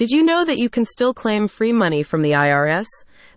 Did you know that you can still claim free money from the IRS?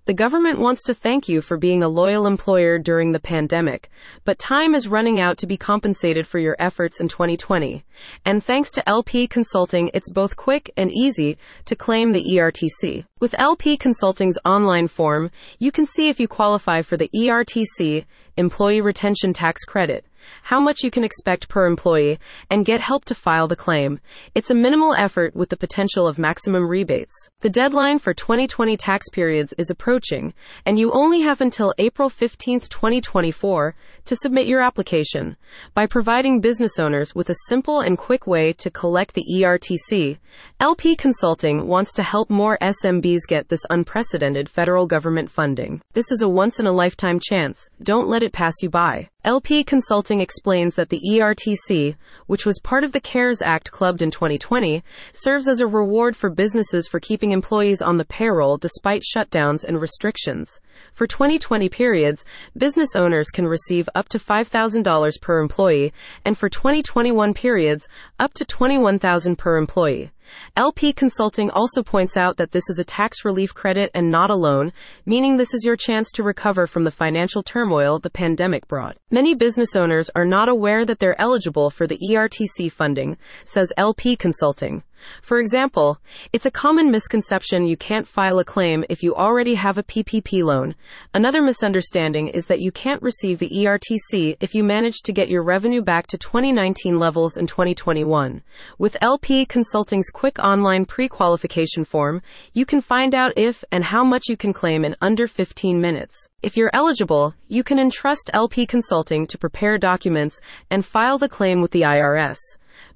The government wants to thank you for being a loyal employer during the pandemic, but time is running out to be compensated for your efforts in 2020. And thanks to LP Consulting, it's both quick and easy to claim the ERTC. With LP Consulting's online form, you can see if you qualify for the ERTC, Employee Retention Tax Credit how much you can expect per employee, and get help to file the claim. It's a minimal effort with the potential of maximum rebates. The deadline for 2020 tax periods is approaching, and you only have until April 15, 2024, to submit your application. By providing business owners with a simple and quick way to collect the ERTC, LP Consulting wants to help more SMBs get this unprecedented federal government funding. This is a once in a lifetime chance. Don't let it pass you by. LP Consulting explains that the ERTC, which was part of the CARES Act clubbed in 2020, serves as a reward for businesses for keeping employees on the payroll despite shutdowns and restrictions. For 2020 periods, business owners can receive up to $5,000 per employee, and for 2021 periods, up to $21,000 per employee. LP Consulting also points out that this is a tax relief credit and not a loan, meaning this is your chance to recover from the financial turmoil the pandemic brought. Many business owners are not aware that they're eligible for the ERTC funding, says LP Consulting. For example, it's a common misconception you can't file a claim if you already have a PPP loan. Another misunderstanding is that you can't receive the ERTC if you manage to get your revenue back to 2019 levels in 2021. With LP Consulting's quick online pre qualification form, you can find out if and how much you can claim in under 15 minutes. If you're eligible, you can entrust LP Consulting to prepare documents and file the claim with the IRS.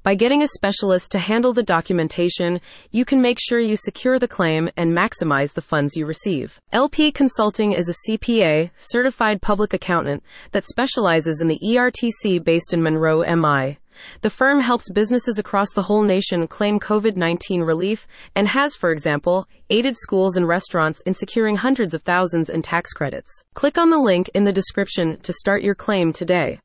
By getting a specialist to handle the documentation, you can make sure you secure the claim and maximize the funds you receive. LP Consulting is a CPA, certified public accountant, that specializes in the ERTC based in Monroe, MI. The firm helps businesses across the whole nation claim COVID 19 relief and has, for example, aided schools and restaurants in securing hundreds of thousands in tax credits. Click on the link in the description to start your claim today.